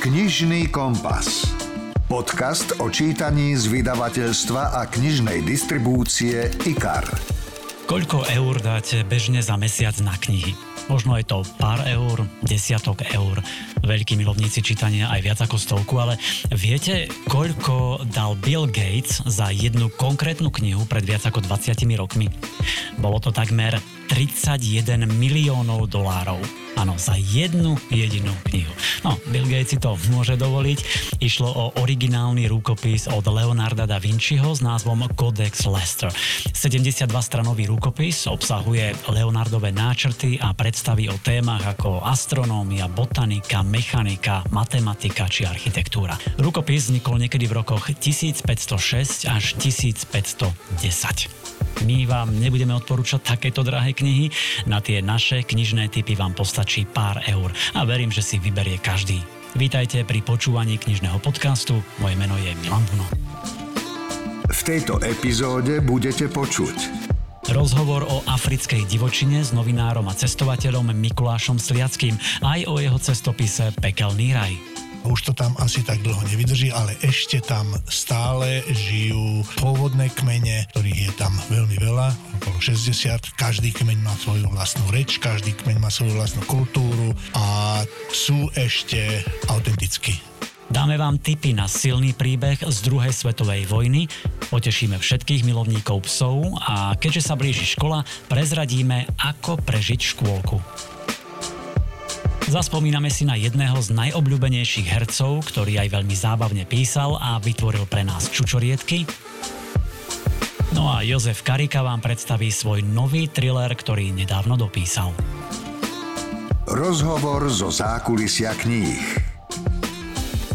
Knižný kompas. Podcast o čítaní z vydavateľstva a knižnej distribúcie IKAR. Koľko eur dáte bežne za mesiac na knihy? Možno je to pár eur, desiatok eur. Veľkí milovníci čítania aj viac ako stovku, ale viete, koľko dal Bill Gates za jednu konkrétnu knihu pred viac ako 20 rokmi? Bolo to takmer 31 miliónov dolárov. Áno, za jednu jedinú knihu. No, Bill Gates si to môže dovoliť. Išlo o originálny rukopis od Leonarda da Vinciho s názvom Codex Lester. 72-stranový rukopis obsahuje Leonardové náčrty a predstavy o témach ako astronómia, botanika, mechanika, matematika či architektúra. Rukopis vznikol niekedy v rokoch 1506 až 1510. My vám nebudeme odporúčať takéto drahé knihy, na tie naše knižné typy vám postačí pár eur a verím, že si vyberie každý. Vítajte pri počúvaní knižného podcastu, moje meno je Milan Buno. V tejto epizóde budete počuť Rozhovor o africkej divočine s novinárom a cestovateľom Mikulášom Sliackým aj o jeho cestopise Pekelný raj. Už to tam asi tak dlho nevydrží, ale ešte tam stále žijú pôvodné kmene, ktorých je tam veľmi veľa, okolo 60. Každý kmeň má svoju vlastnú reč, každý kmeň má svoju vlastnú kultúru a sú ešte autentickí. Dáme vám tipy na silný príbeh z druhej svetovej vojny, potešíme všetkých milovníkov psov a keďže sa blíži škola, prezradíme, ako prežiť škôlku. Zaspomíname si na jedného z najobľúbenejších hercov, ktorý aj veľmi zábavne písal a vytvoril pre nás čučoriedky. No a Jozef Karika vám predstaví svoj nový thriller, ktorý nedávno dopísal. Rozhovor zo zákulisia kníh.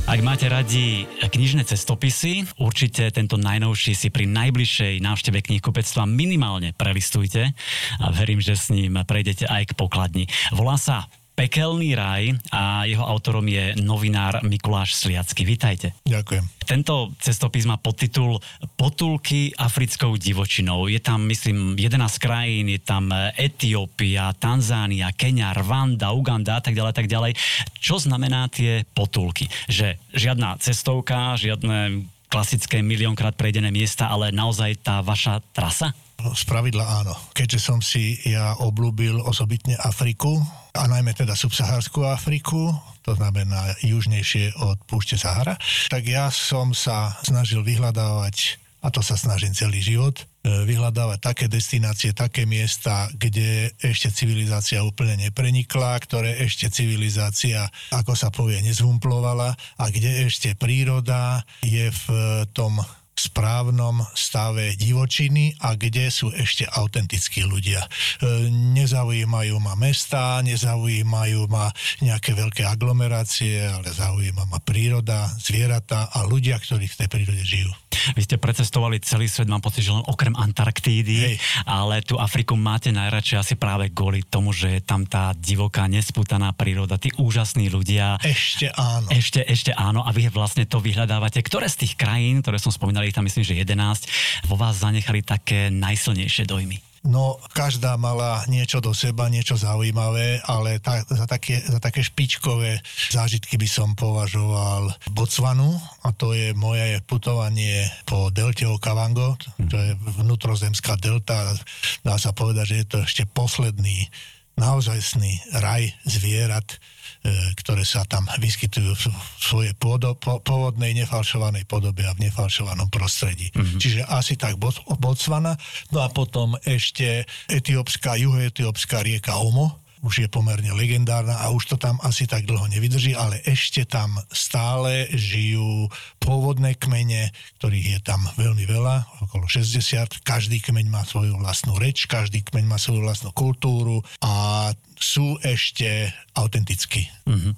Ak máte radi knižné cestopisy, určite tento najnovší si pri najbližšej návšteve knihkupectva minimálne prelistujte a verím, že s ním prejdete aj k pokladni. Volá sa Pekelný raj a jeho autorom je novinár Mikuláš Sliacky. Vítajte. Ďakujem. Tento cestopis má podtitul Potulky africkou divočinou. Je tam, myslím, 11 krajín, je tam Etiópia, Tanzánia, Kenia, Rwanda, Uganda a tak ďalej, tak ďalej. Čo znamená tie potulky? Že žiadna cestovka, žiadne klasické miliónkrát prejdené miesta, ale naozaj tá vaša trasa? Z pravidla áno. Keďže som si ja oblúbil osobitne Afriku, a najmä teda subsahárskú Afriku, to znamená južnejšie od púšte Sahara, tak ja som sa snažil vyhľadávať a to sa snažím celý život, e, vyhľadávať také destinácie, také miesta, kde ešte civilizácia úplne neprenikla, ktoré ešte civilizácia, ako sa povie, nezvumplovala a kde ešte príroda je v tom správnom stave divočiny a kde sú ešte autentickí ľudia. E, nezaujímajú ma mesta, nezaujímajú ma nejaké veľké aglomerácie, ale zaujíma ma príroda, zvieratá a ľudia, ktorí v tej prírode žijú. Vy ste precestovali celý svet, mám pocit, že len okrem Antarktídy, Hej. ale tú Afriku máte najradšej asi práve kvôli tomu, že je tam tá divoká, nesputaná príroda, tí úžasní ľudia. Ešte áno. Ešte, ešte áno a vy vlastne to vyhľadávate. Ktoré z tých krajín, ktoré som spomínal, ich tam myslím, že 11, vo vás zanechali také najsilnejšie dojmy? No, každá mala niečo do seba, niečo zaujímavé, ale ta, za, také, za také špičkové zážitky by som považoval Botswanu a to je moje putovanie po delte Okavango, to je vnútrozemská delta, dá sa povedať, že je to ešte posledný naozajstný raj zvierat, E, ktoré sa tam vyskytujú v svojej pôvodnej nefalšovanej podobe a v nefalšovanom prostredí. Mm-hmm. Čiže asi tak Botswana, no a potom ešte etiópska, juhoetiópska rieka Omo, už je pomerne legendárna a už to tam asi tak dlho nevydrží, ale ešte tam stále žijú pôvodné kmene, ktorých je tam veľmi veľa, okolo 60. Každý kmeň má svoju vlastnú reč, každý kmeň má svoju vlastnú kultúru a sú ešte autentickí. Mm-hmm.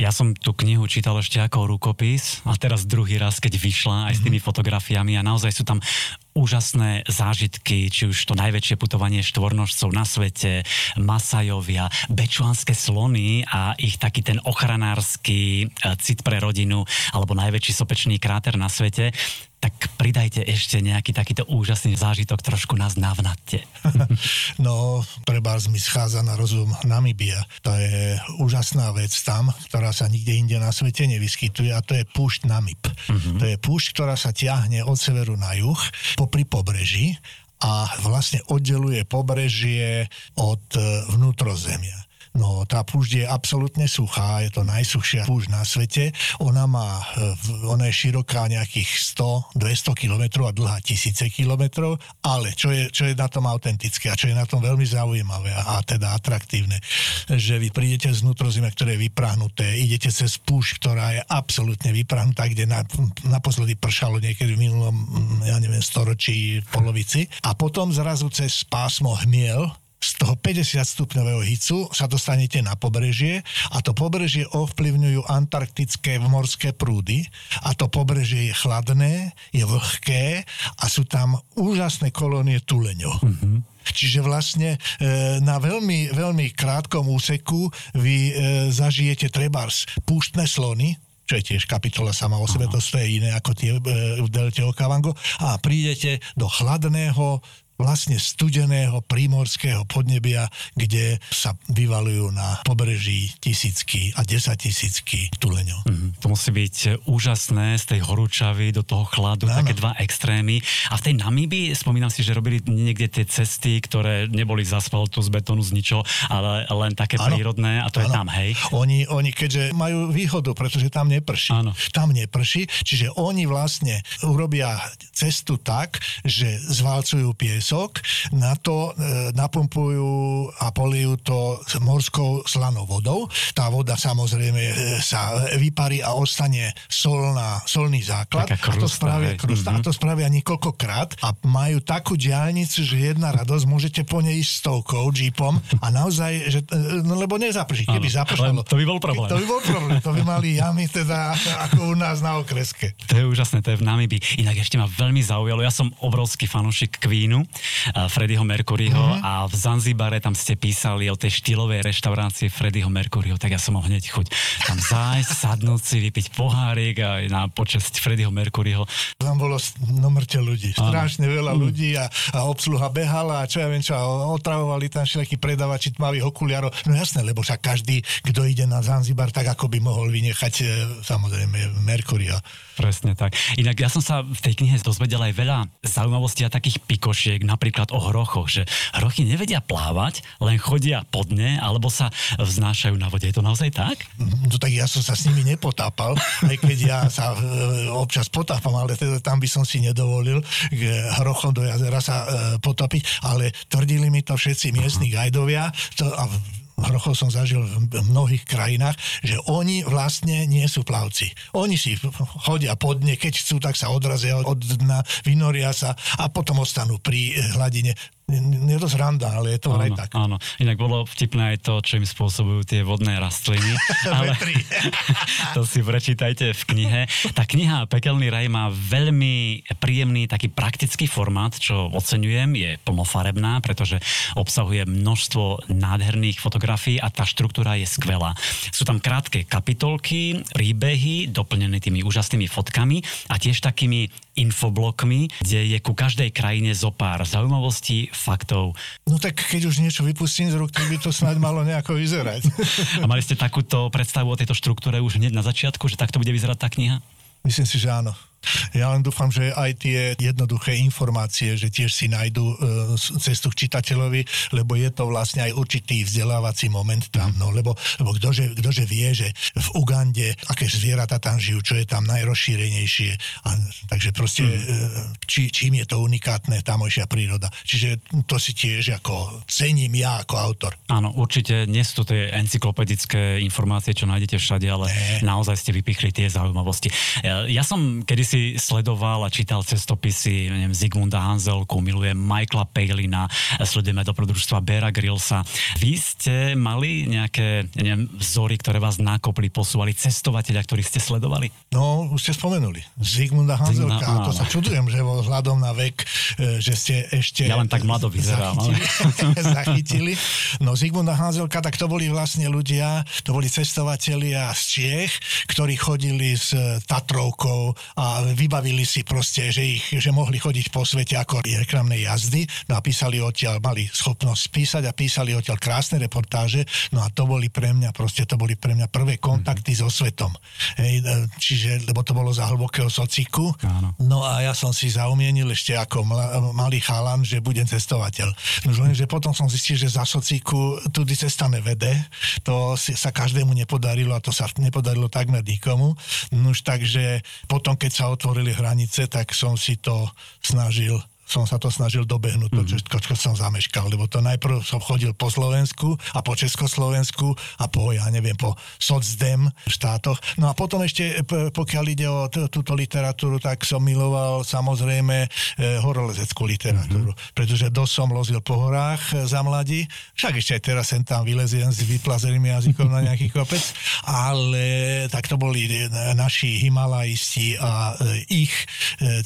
Ja som tú knihu čítal ešte ako rukopis a teraz druhý raz, keď vyšla aj s tými mm-hmm. fotografiami a naozaj sú tam úžasné zážitky, či už to najväčšie putovanie štvornožcov na svete, Masajovia, bečuanské slony a ich taký ten ochranársky e, cit pre rodinu alebo najväčší sopečný kráter na svete. Tak pridajte ešte nejaký takýto úžasný zážitok, trošku nás navnatte. No, pre mi schádza na rozum Namibia. To je úžasná vec tam, ktorá sa nikde inde na svete nevyskytuje a to je púšť Namib. Uh-huh. To je púšť, ktorá sa ťahne od severu na juh, popri pobreží a vlastne oddeluje pobrežie od e, vnútrozemia. No tá púšť je absolútne suchá, je to najsuchšia púšť na svete. Ona má, e, ona je široká nejakých 100-200 km a dlhá tisíce kilometrov, ale čo je, čo je na tom autentické a čo je na tom veľmi zaujímavé a, a teda atraktívne, že vy prídete z vnútrozemia, ktoré je vyprahnuté, idete cez púšť, ktorá je absolútne vyprahnutá, kde na, naposledy pršalo niekedy v minulom, ja neviem, storočí, polovici a potom zrazu cez pásmo hmiel, z toho 50 stupňového hicu sa dostanete na pobrežie a to pobrežie ovplyvňujú antarktické morské prúdy a to pobrežie je chladné, je vlhké a sú tam úžasné kolónie tuleňov. Mm-hmm. Čiže vlastne e, na veľmi, veľmi krátkom úseku vy e, zažijete trebárs púštne slony, čo je tiež kapitola sama o sebe, to je iné ako tie e, v delte Okavango a prídete do chladného vlastne studeného prímorského podnebia, kde sa vyvalujú na pobreží tisícky a desatisícky tuleňov. Mm, to musí byť úžasné z tej horúčavy do toho chladu, ano. také dva extrémy. A v tej Namíbi, spomínam si, že robili niekde tie cesty, ktoré neboli z asfaltu, z betónu, z ničoho, ale len také ano. prírodné a to ano. je tam, hej? Oni, oni keďže majú výhodu, pretože tam neprší. Ano. Tam neprší, čiže oni vlastne urobia cestu tak, že zvalcujú pies piesok, na to e, napumpujú a polijú to morskou slanou vodou. Tá voda samozrejme e, sa vyparí a ostane solná, solný základ. Taká krusta, a to spravia, krusta, mm-hmm. a to spravia niekoľkokrát a majú takú diálnicu, že jedna radosť, môžete po nej ísť stovkou, jeepom a naozaj, že, e, no lebo nezaprší, keby zapršalo. To by bol problém. To by bol problém, to by mali jamy teda ako u nás na okreske. To je úžasné, to je v Namibii. Inak ešte ma veľmi zaujalo, ja som obrovský fanúšik Queenu Freddyho Mercuryho mm-hmm. a v Zanzibare tam ste písali o tej štýlovej reštaurácii Freddyho Mercuryho, tak ja som mal hneď chuť tam zájsť, sadnúť si, vypiť pohárik a na počasť Freddyho Mercuryho. Tam bolo no mŕte ľudí, strašne veľa mm. ľudí a, a obsluha behala a čo ja viem čo, otravovali tam všetky predavači tmavých okuliarov. No jasné, lebo však každý, kto ide na Zanzibar, tak ako by mohol vynechať e, samozrejme Mercuryho. Presne tak. Inak ja som sa v tej knihe dozvedel aj veľa zaujímavostí a takých pikošiek, napríklad o hrochoch, že hrochy nevedia plávať, len chodia pod ne, alebo sa vznášajú na vode. Je to naozaj tak? No tak ja som sa s nimi nepotápal, aj keď ja sa e, občas potápam, ale teda tam by som si nedovolil k hrochom do jazera sa e, potopiť, ale tvrdili mi to všetci miestni gajdovia to, a hrochov som zažil v mnohých krajinách, že oni vlastne nie sú plavci. Oni si chodia pod dne, keď chcú, tak sa odrazia od dna, vynoria sa a potom ostanú pri hladine zranda, ale je to áno, aj tak. Áno, inak bolo vtipné aj to, čo im spôsobujú tie vodné rastliny. ale to si prečítajte v knihe. Tá kniha Pekelný raj má veľmi príjemný taký praktický formát, čo oceňujem, je plnofarebná, pretože obsahuje množstvo nádherných fotografií a tá štruktúra je skvelá. Sú tam krátke kapitolky, príbehy, doplnené tými úžasnými fotkami a tiež takými infoblokmi, kde je ku každej krajine zo pár zaujímavostí, faktov. No tak keď už niečo vypustím z rúk, tak by to snáď malo nejako vyzerať. A mali ste takúto predstavu o tejto štruktúre už hneď na začiatku, že takto bude vyzerať tá kniha? Myslím si, že áno. Ja len dúfam, že aj tie jednoduché informácie, že tiež si nájdú e, cestu k čitateľovi, lebo je to vlastne aj určitý vzdelávací moment tam, no, lebo, lebo kdože, kdože vie, že v Ugande, aké zvieratá tam žijú, čo je tam najrozšírenejšie, a, takže proste, mm. e, či, čím je to unikátne tamojšia príroda. Čiže to si tiež ako cením ja ako autor. Áno, určite nie sú to tie encyklopedické informácie, čo nájdete všade, ale ne. naozaj ste vypichli tie zaujímavosti. Ja, ja som kedy si sledoval a čítal cestopisy neviem, Zigmunda Hanzelku, milujem Michaela Palina, sledujeme do produčstva Bera Grillsa. Vy ste mali nejaké neviem, vzory, ktoré vás nakopli, posúvali, cestovateľa, ktorých ste sledovali? No, už ste spomenuli. Zigmunda Hanzelka. Zigmunda, to sa čudujem, že vzhľadom na vek, e, že ste ešte... Ja len tak mlado vyzerám. Zachytili. zachytili. No, Zigmunda Hanzelka, tak to boli vlastne ľudia, to boli cestovatelia z Čiech, ktorí chodili s Tatrovkou a vybavili si proste, že, ich, že mohli chodiť po svete ako reklamné jazdy, no a písali odtiaľ, mali schopnosť písať a písali odtiaľ krásne reportáže, no a to boli pre mňa, proste to boli pre mňa prvé kontakty mm-hmm. so svetom. Hej, e, čiže, lebo to bolo za hlbokého sociku. Áno. No a ja som si zaumienil ešte ako malý chalan, že budem cestovateľ. No lenže potom som zistil, že za sociku tudy cesta nevede, to sa každému nepodarilo a to sa nepodarilo takmer nikomu. Nož takže potom, keď sa otvorili hranice, tak som si to snažil som sa to snažil dobehnúť, mm-hmm. to, čo som zameškal, lebo to najprv som chodil po Slovensku a po Československu a po, ja neviem, po socdem štátoch. No a potom ešte, pokiaľ ide o t- túto literatúru, tak som miloval samozrejme e, horolezeckú literatúru, mm-hmm. pretože dosť som lozil po horách e, za mladí, však ešte aj teraz sem tam vyleziem s vyplazeným jazykom na nejaký kopec, ale tak to boli e, naši himalajisti a e, ich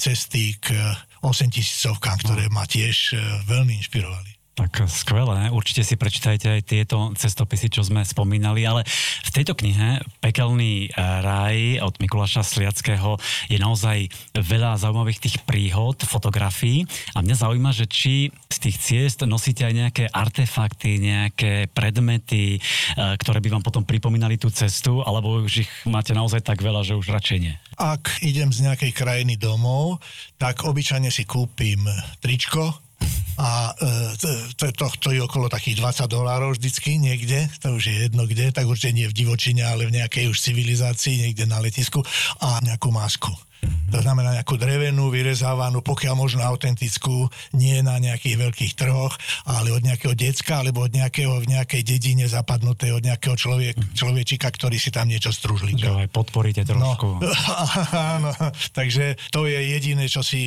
cesty k 8 tisícovkám, ktoré ma tiež e, veľmi inšpirovali. Tak skvelé, určite si prečítajte aj tieto cestopisy, čo sme spomínali, ale v tejto knihe Pekelný raj od Mikuláša Sliackého je naozaj veľa zaujímavých tých príhod, fotografií a mňa zaujíma, že či z tých ciest nosíte aj nejaké artefakty, nejaké predmety, e, ktoré by vám potom pripomínali tú cestu, alebo už ich máte naozaj tak veľa, že už radšej nie? Ak idem z nejakej krajiny domov, tak obyčajne si kúpim tričko, a e, to, to, to je okolo takých 20 dolárov vždycky niekde, to už je jedno kde, tak určite nie v divočine, ale v nejakej už civilizácii, niekde na letisku a nejakú masku. To znamená nejakú drevenú, vyrezávanú, pokiaľ možno autentickú, nie na nejakých veľkých trhoch, ale od nejakého decka, alebo od nejakého v nejakej dedine zapadnuté, od nejakého človek, človečika, ktorý si tam niečo stružlí. Čo aj podporíte trošku. No, áno, takže to je jediné, čo si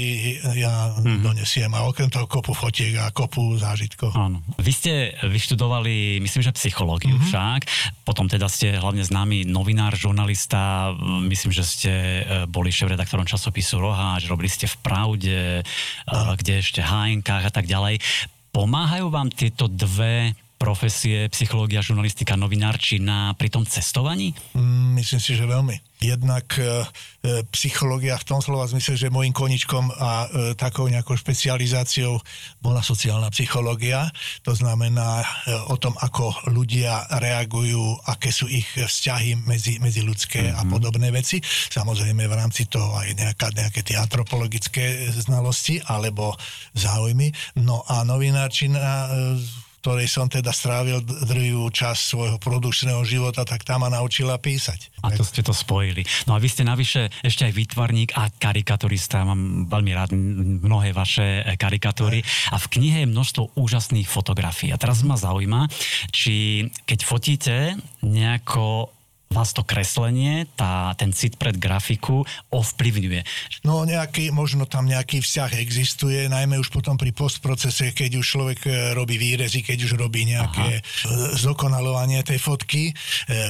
ja mm-hmm. donesiem. A okrem toho kopu fotiek a kopu zážitkov. Áno. Vy ste vyštudovali, myslím, že psychológiu mm-hmm. však. Potom teda ste hlavne známy novinár, žurnalista. Myslím, že ste e, boli šéf redaktorom časopisu Roháč, robili ste v Pravde, uh, kde ešte HNK a tak ďalej. Pomáhajú vám tieto dve profesie, psychológia, žurnalistika, novinárčina pri tom cestovaní? Mm, myslím si, že veľmi. Jednak e, e, psychológia v tom slova zmysle, že môjim koničkom a e, takou nejakou špecializáciou bola sociálna psychológia. To znamená e, o tom, ako ľudia reagujú, aké sú ich vzťahy medzi, medzi ľudské mm-hmm. a mhm. podobné veci. Samozrejme v rámci toho aj nejaká, nejaké tie antropologické znalosti alebo záujmy. No a novinárčina e, ktorej som teda strávil drvivú časť svojho produkčného života, tak tá ma naučila písať. A to ste to spojili. No a vy ste navyše ešte aj výtvarník a karikaturista. Mám veľmi rád mnohé vaše karikatúry. A v knihe je množstvo úžasných fotografií. A teraz ma zaujíma, či keď fotíte nejako vás to kreslenie, tá, ten cit pred grafiku ovplyvňuje? No nejaký, možno tam nejaký vzťah existuje, najmä už potom pri postprocese, keď už človek e, robí výrezy, keď už robí nejaké Aha. E, zdokonalovanie tej fotky e,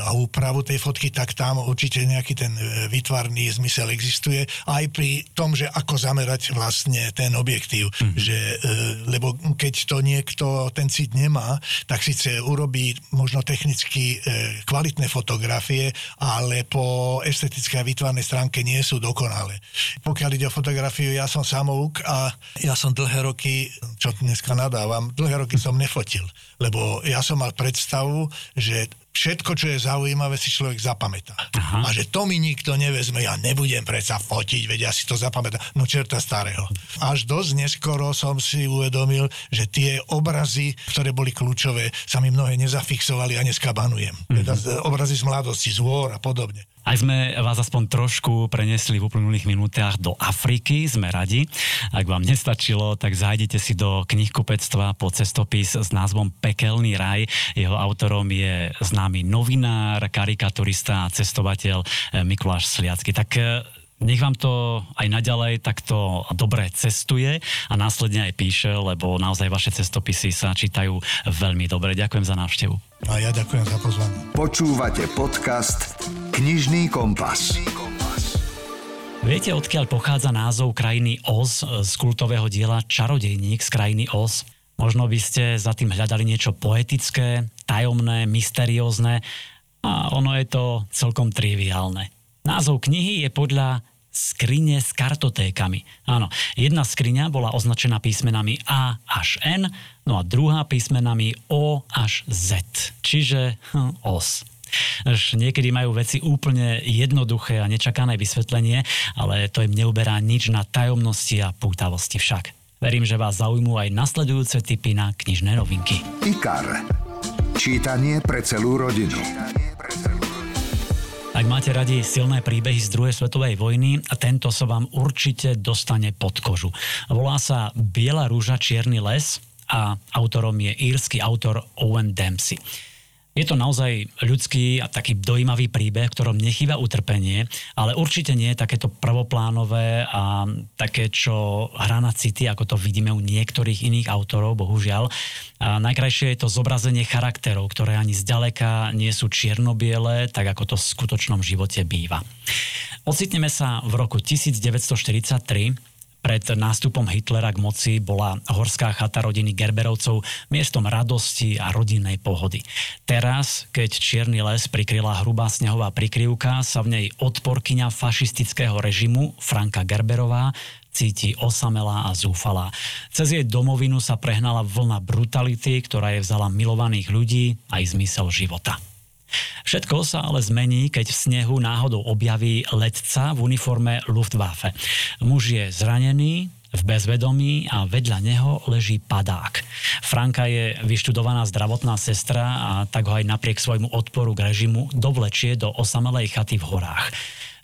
a úpravu tej fotky, tak tam určite nejaký ten vytvarný zmysel existuje. Aj pri tom, že ako zamerať vlastne ten objektív. Mhm. Že, lebo keď to niekto ten cit nemá, tak síce urobí možno technicky kvalitné fotografie, fotografie, ale po estetickej a výtvarnej stránke nie sú dokonalé. Pokiaľ ide o fotografiu, ja som samouk a ja som dlhé roky, čo dneska nadávam, dlhé roky som nefotil, lebo ja som mal predstavu, že všetko, čo je zaujímavé, si človek zapamätá. Aha. A že to mi nikto nevezme, ja nebudem predsa fotiť, veď ja si to zapamätám. No čerta starého. Až dosť neskoro som si uvedomil, že tie obrazy, ktoré boli kľúčové, sa mi mnohé nezafixovali a dneska banujem. Mm-hmm. Teda obrazy z mladosti, z a podobne. Aj sme vás aspoň trošku prenesli v uplynulých minútach do Afriky, sme radi. Ak vám nestačilo, tak zájdete si do knihkupectva po cestopis s názvom Pekelný raj. Jeho autorom je známy novinár, karikaturista a cestovateľ eh, Mikuláš Sliacky. Tak eh, nech vám to aj naďalej takto dobre cestuje a následne aj píše, lebo naozaj vaše cestopisy sa čítajú veľmi dobre. Ďakujem za návštevu. A ja ďakujem za pozvanie. Počúvate podcast Knižný kompas. Viete, odkiaľ pochádza názov krajiny Oz z kultového diela Čarodejník z krajiny Oz? Možno by ste za tým hľadali niečo poetické, tajomné, mysteriózne a ono je to celkom triviálne. Názov knihy je podľa skrine s kartotékami. Áno, jedna skriňa bola označená písmenami A až N, no a druhá písmenami O až Z, čiže hm, OS. Až niekedy majú veci úplne jednoduché a nečakané vysvetlenie, ale to im neuberá nič na tajomnosti a pútavosti však. Verím, že vás zaujmú aj nasledujúce typy na knižné novinky. IKAR. Čítanie pre celú rodinu. Ak máte radi silné príbehy z druhej svetovej vojny, tento sa vám určite dostane pod kožu. Volá sa Biela rúža, čierny les a autorom je írsky autor Owen Dempsey. Je to naozaj ľudský a taký dojímavý príbeh, ktorom nechýba utrpenie, ale určite nie takéto prvoplánové a také, čo hrá na city, ako to vidíme u niektorých iných autorov, bohužiaľ. A najkrajšie je to zobrazenie charakterov, ktoré ani zďaleka nie sú čiernobiele, tak ako to v skutočnom živote býva. Ocitneme sa v roku 1943, pred nástupom Hitlera k moci bola horská chata rodiny Gerberovcov miestom radosti a rodinnej pohody. Teraz, keď Čierny les prikryla hrubá snehová prikryvka, sa v nej odporkyňa fašistického režimu Franka Gerberová cíti osamelá a zúfalá. Cez jej domovinu sa prehnala vlna brutality, ktorá je vzala milovaných ľudí aj zmysel života. Všetko sa ale zmení, keď v snehu náhodou objaví letca v uniforme Luftwaffe. Muž je zranený, v bezvedomí a vedľa neho leží padák. Franka je vyštudovaná zdravotná sestra a tak ho aj napriek svojmu odporu k režimu dovlečie do osamelej chaty v horách.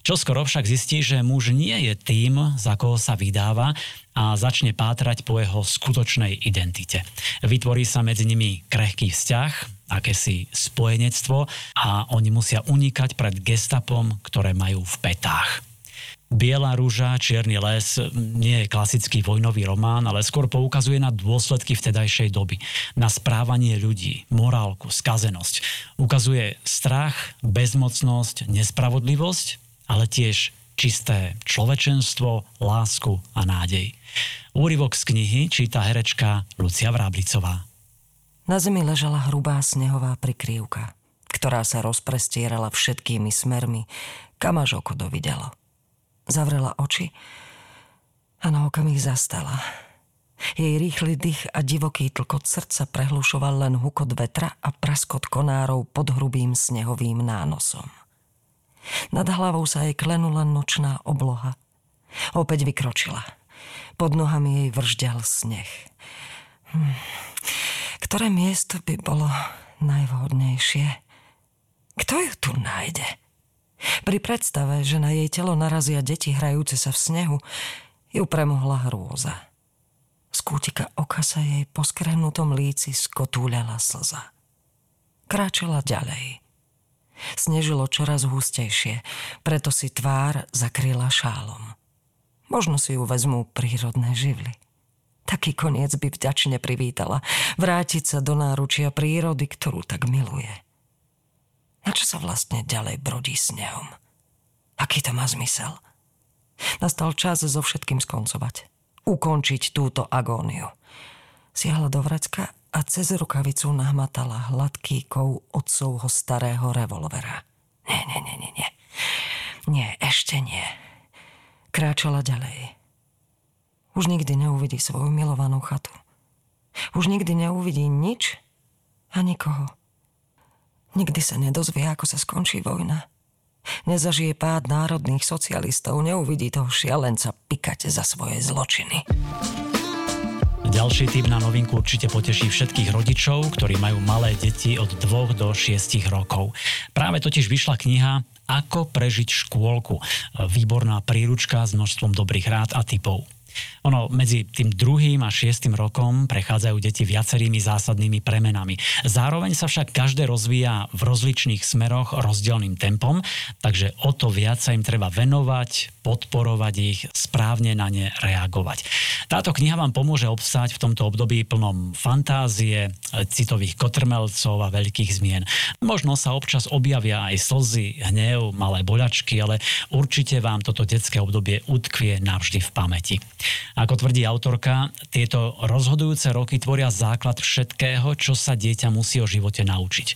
Čo skoro však zistí, že muž nie je tým, za koho sa vydáva a začne pátrať po jeho skutočnej identite. Vytvorí sa medzi nimi krehký vzťah, akési spojenectvo a oni musia unikať pred gestapom, ktoré majú v petách. Biela rúža, Čierny les nie je klasický vojnový román, ale skôr poukazuje na dôsledky vtedajšej doby, na správanie ľudí, morálku, skazenosť. Ukazuje strach, bezmocnosť, nespravodlivosť, ale tiež čisté človečenstvo, lásku a nádej. Úryvok z knihy číta herečka Lucia Vráblicová. Na zemi ležala hrubá snehová prikrývka, ktorá sa rozprestierala všetkými smermi, kam až oko dovidelo. Zavrela oči a na okamih zastala. Jej rýchly dých a divoký tlkot srdca prehlušoval len hukot vetra a praskot konárov pod hrubým snehovým nánosom. Nad hlavou sa jej klenula nočná obloha. Opäť vykročila. Pod nohami jej vržďal sneh. Hm. Ktoré miesto by bolo najvhodnejšie? Kto ju tu nájde? Pri predstave, že na jej telo narazia deti hrajúce sa v snehu, ju premohla hrôza. Z kútika oka sa jej po skrehnutom líci skotúľala slza. Kráčala ďalej. Snežilo čoraz hustejšie, preto si tvár zakryla šálom. Možno si ju vezmú prírodné živly. Taký koniec by vďačne privítala. Vrátiť sa do náručia prírody, ktorú tak miluje. Na čo sa vlastne ďalej brodí snehom? Aký to má zmysel? Nastal čas so všetkým skoncovať. Ukončiť túto agóniu. Siahla do vrecka a cez rukavicu nahmatala hladký kov otcovho starého revolvera. Nie, nie, nie, nie, nie. Nie, ešte nie. Kráčala ďalej. Už nikdy neuvidí svoju milovanú chatu. Už nikdy neuvidí nič a nikoho. Nikdy sa nedozvie, ako sa skončí vojna. Nezažije pád národných socialistov, neuvidí toho šialenca pikať za svoje zločiny. Ďalší typ na novinku určite poteší všetkých rodičov, ktorí majú malé deti od 2 do 6 rokov. Práve totiž vyšla kniha Ako prežiť škôlku. Výborná príručka s množstvom dobrých rád a typov. Ono medzi tým druhým a šiestým rokom prechádzajú deti viacerými zásadnými premenami. Zároveň sa však každé rozvíja v rozličných smeroch rozdielným tempom, takže o to viac sa im treba venovať, podporovať ich, správne na ne reagovať. Táto kniha vám pomôže obstať v tomto období plnom fantázie, citových kotrmelcov a veľkých zmien. Možno sa občas objavia aj slzy, hnev, malé boľačky, ale určite vám toto detské obdobie utkvie navždy v pamäti. Ako tvrdí autorka, tieto rozhodujúce roky tvoria základ všetkého, čo sa dieťa musí o živote naučiť.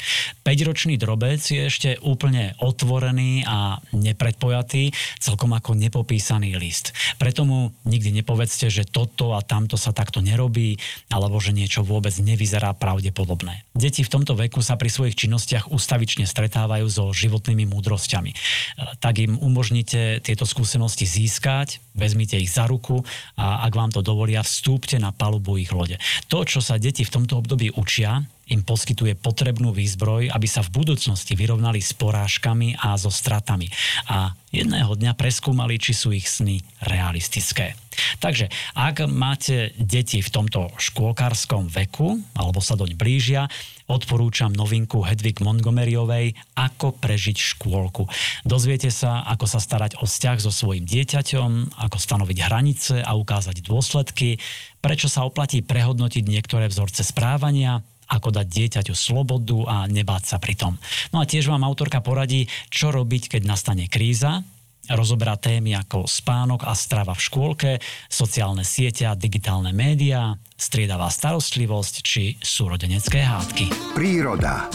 5-ročný drobec je ešte úplne otvorený a nepredpojatý, celkom ako nepopísaný list. Preto mu nikdy nepovedzte, že toto a tamto sa takto nerobí, alebo že niečo vôbec nevyzerá pravdepodobné. Deti v tomto veku sa pri svojich činnostiach ustavične stretávajú so životnými múdrosťami. Tak im umožnite tieto skúsenosti získať, vezmite ich za ruku a ak vám to dovolia, vstúpte na palubu ich lode. To, čo sa deti v tomto období učia, im poskytuje potrebnú výzbroj, aby sa v budúcnosti vyrovnali s porážkami a so stratami. A jedného dňa preskúmali, či sú ich sny realistické. Takže ak máte deti v tomto škôlkarskom veku, alebo sa doň blížia, odporúčam novinku Hedvig Montgomeryovej Ako prežiť škôlku. Dozviete sa, ako sa starať o vzťah so svojim dieťaťom, ako stanoviť hranice a ukázať dôsledky, prečo sa oplatí prehodnotiť niektoré vzorce správania, ako dať dieťaťu slobodu a nebáť sa pri tom. No a tiež vám autorka poradí, čo robiť, keď nastane kríza, rozoberá témy ako spánok a strava v škôlke, sociálne siete a digitálne médiá, striedavá starostlivosť či súrodenecké hádky. Príroda.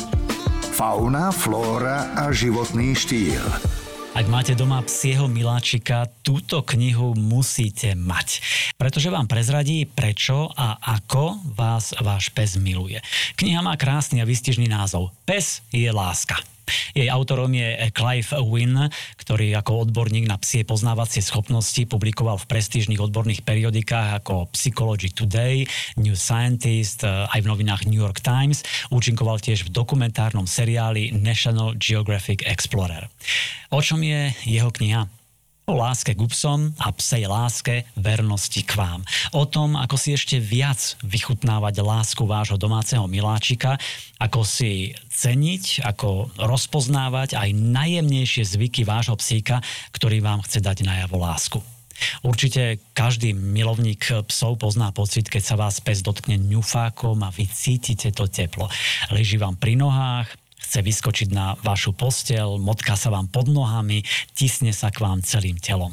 Fauna, flóra a životný štýl. Ak máte doma psieho miláčika, túto knihu musíte mať. Pretože vám prezradí, prečo a ako vás váš pes miluje. Kniha má krásny a vystižný názov. Pes je láska. Jej autorom je Clive Wynne, ktorý ako odborník na psie poznávacie schopnosti publikoval v prestížnych odborných periodikách ako Psychology Today, New Scientist, eh, aj v novinách New York Times. Účinkoval tiež v dokumentárnom seriáli National Geographic Explorer. O čom je jeho kniha? O láske psom a psej láske vernosti k vám. O tom, ako si ešte viac vychutnávať lásku vášho domáceho miláčika, ako si ceniť, ako rozpoznávať aj najjemnejšie zvyky vášho psíka, ktorý vám chce dať najavo lásku. Určite každý milovník psov pozná pocit, keď sa vás pes dotkne ňufákom a vy cítite to teplo. Leží vám pri nohách, chce vyskočiť na vašu postel, motká sa vám pod nohami, tisne sa k vám celým telom.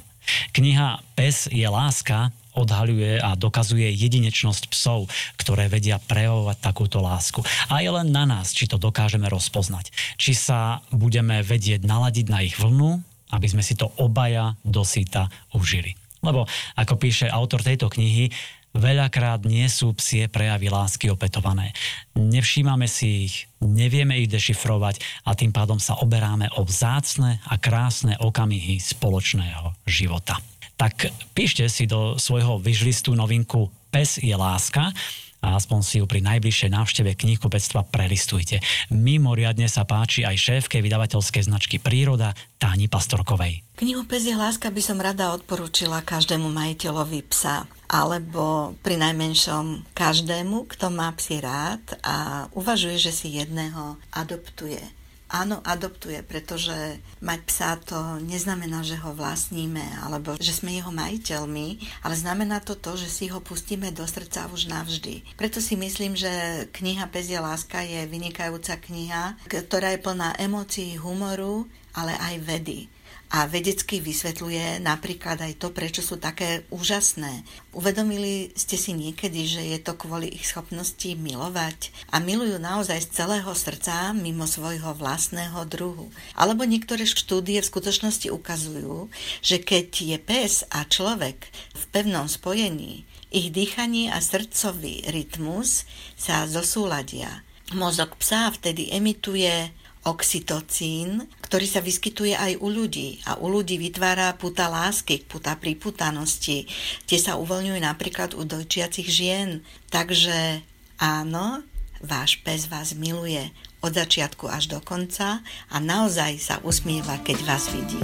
Kniha Pes je láska odhaľuje a dokazuje jedinečnosť psov, ktoré vedia prejavovať takúto lásku. A je len na nás, či to dokážeme rozpoznať. Či sa budeme vedieť naladiť na ich vlnu, aby sme si to obaja dosýta užili. Lebo, ako píše autor tejto knihy, Veľakrát nie sú psie prejavy lásky opetované. Nevšímame si ich, nevieme ich dešifrovať a tým pádom sa oberáme o vzácne a krásne okamihy spoločného života. Tak píšte si do svojho vyžlistu novinku Pes je láska a aspoň si ju pri najbližšej návšteve knihkupectva prelistujte. Mimoriadne sa páči aj šéfke vydavateľskej značky Príroda Táni Pastorkovej. Knihu Pezie láska by som rada odporúčila každému majiteľovi psa alebo pri najmenšom každému, kto má psi rád a uvažuje, že si jedného adoptuje. Áno, adoptuje, pretože mať psa to neznamená, že ho vlastníme alebo že sme jeho majiteľmi, ale znamená to to, že si ho pustíme do srdca už navždy. Preto si myslím, že kniha Pezie láska je vynikajúca kniha, ktorá je plná emócií, humoru, ale aj vedy a vedecky vysvetľuje napríklad aj to, prečo sú také úžasné. Uvedomili ste si niekedy, že je to kvôli ich schopnosti milovať a milujú naozaj z celého srdca mimo svojho vlastného druhu. Alebo niektoré štúdie v skutočnosti ukazujú, že keď je pes a človek v pevnom spojení, ich dýchanie a srdcový rytmus sa zosúladia. Mozog psa vtedy emituje oxytocín, ktorý sa vyskytuje aj u ľudí a u ľudí vytvára puta lásky, puta priputanosti. Tie sa uvoľňujú napríklad u dojčiacich žien. Takže áno, váš pes vás miluje od začiatku až do konca a naozaj sa usmieva, keď vás vidí.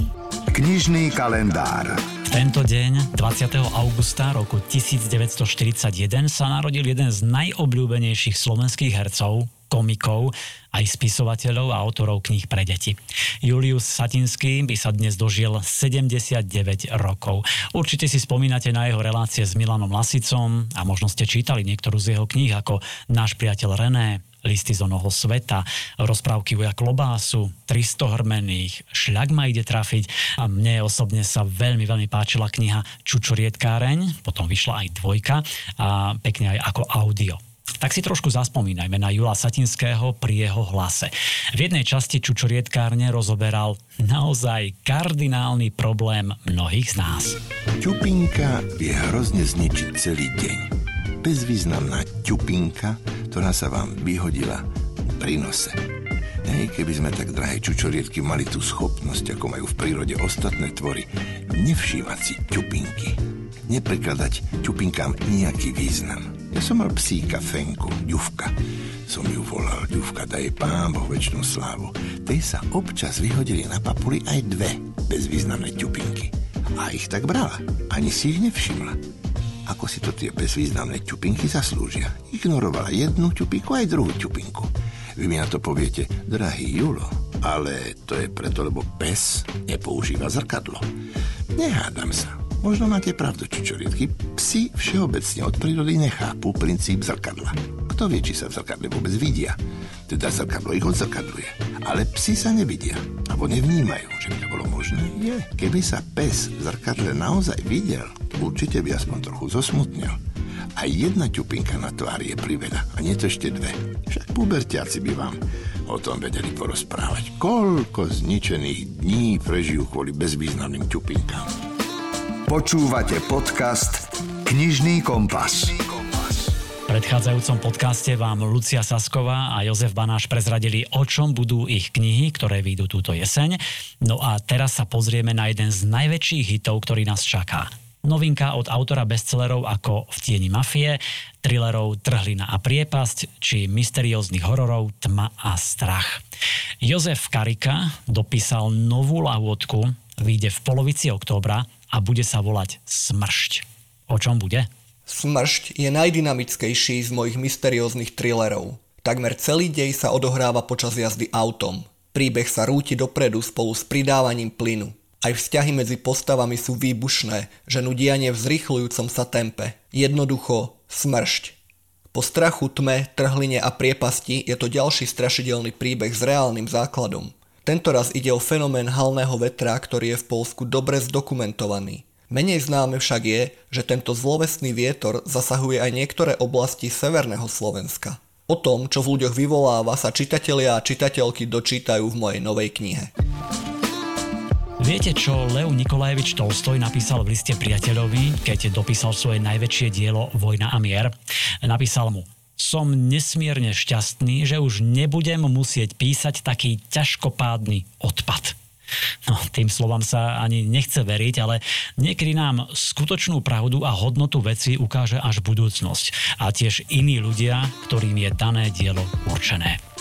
Knižný kalendár. Tento deň, 20. augusta roku 1941, sa narodil jeden z najobľúbenejších slovenských hercov, komikov, aj spisovateľov a autorov kníh pre deti. Julius Satinský by sa dnes dožil 79 rokov. Určite si spomínate na jeho relácie s Milanom Lasicom a možno ste čítali niektorú z jeho kníh ako Náš priateľ René, listy z onoho sveta, rozprávky Uja Klobásu, 300 hrmených, šľak ma ide trafiť a mne osobne sa veľmi, veľmi páčila kniha Čučorietkáreň, potom vyšla aj dvojka a pekne aj ako audio. Tak si trošku zaspomínajme na Jula Satinského pri jeho hlase. V jednej časti Čučorietkárne rozoberal naozaj kardinálny problém mnohých z nás. Ťupinka vie hrozne zničiť celý deň. Bezvýznamná ťupinka, ktorá sa vám vyhodila pri nose. Hej, keby sme tak, drahé čučorietky, mali tú schopnosť, ako majú v prírode ostatné tvory, nevšímať si ťupinky, neprekladať ťupinkám nejaký význam. Ja som mal psíka Fenku, Ďuvka. Som ju volal Ďuvka, daje pán Boh väčšinu slávu. Tej sa občas vyhodili na papuli aj dve bezvýznamné ťupinky. A ich tak brala, ani si ich nevšimla. Ako si to tie bezvýznamné ťupinky zaslúžia. Ignorovala jednu ťupinku aj druhú ťupinku. Vy mi na to poviete, drahý Julo, ale to je preto, lebo pes nepoužíva zrkadlo. Nehádam sa. Možno máte pravdu, čičorietky. Psi všeobecne od prírody nechápu princíp zrkadla. Kto vie, či sa v zrkadle vôbec vidia? Teda zrkadlo ich odzrkadluje. Ale psi sa nevidia, alebo nevnímajú, že by to bolo možné. Je. Keby sa pes v zrkadle naozaj videl, určite by aspoň trochu zosmutnil. Aj jedna ťupinka na tvári je priveľa, a nie to ešte dve. Však pubertiaci by vám o tom vedeli porozprávať. Koľko zničených dní prežijú kvôli bezvýznamným ťupinkám. Počúvate podcast Knižný kompas. V predchádzajúcom podcaste vám Lucia Sasková a Jozef Banáš prezradili, o čom budú ich knihy, ktoré vyjdú túto jeseň. No a teraz sa pozrieme na jeden z najväčších hitov, ktorý nás čaká. Novinka od autora bestsellerov ako V tieni mafie, thrillerov Trhlina a priepasť či mysterióznych hororov Tma a strach. Jozef Karika dopísal novú lahôdku, vyjde v polovici októbra a bude sa volať Smršť. O čom bude? Smršť je najdynamickejší z mojich mysterióznych thrillerov. Takmer celý dej sa odohráva počas jazdy autom. Príbeh sa rúti dopredu spolu s pridávaním plynu. Aj vzťahy medzi postavami sú výbušné, že nudianie v zrychlujúcom sa tempe. Jednoducho smršť. Po strachu, tme, trhline a priepasti je to ďalší strašidelný príbeh s reálnym základom. Tentoraz ide o fenomén halného vetra, ktorý je v Polsku dobre zdokumentovaný. Menej známe však je, že tento zlovesný vietor zasahuje aj niektoré oblasti severného Slovenska. O tom, čo v ľuďoch vyvoláva, sa čitatelia a čitateľky dočítajú v mojej novej knihe. Viete, čo Leo Nikolajevič Tolstoj napísal v liste priateľovi, keď dopísal svoje najväčšie dielo Vojna a mier? Napísal mu som nesmierne šťastný, že už nebudem musieť písať taký ťažkopádny odpad. No, tým slovám sa ani nechce veriť, ale niekedy nám skutočnú pravdu a hodnotu veci ukáže až budúcnosť a tiež iní ľudia, ktorým je dané dielo určené.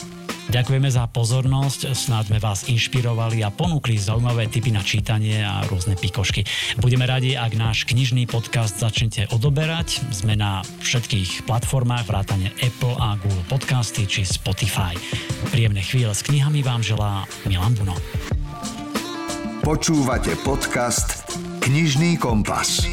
Ďakujeme za pozornosť, snáď sme vás inšpirovali a ponúkli zaujímavé tipy na čítanie a rôzne pikošky. Budeme radi, ak náš knižný podcast začnete odoberať. Sme na všetkých platformách vrátane Apple a Google Podcasty či Spotify. Príjemné chvíle s knihami vám želá Milan Buno. Počúvate podcast Knižný kompas.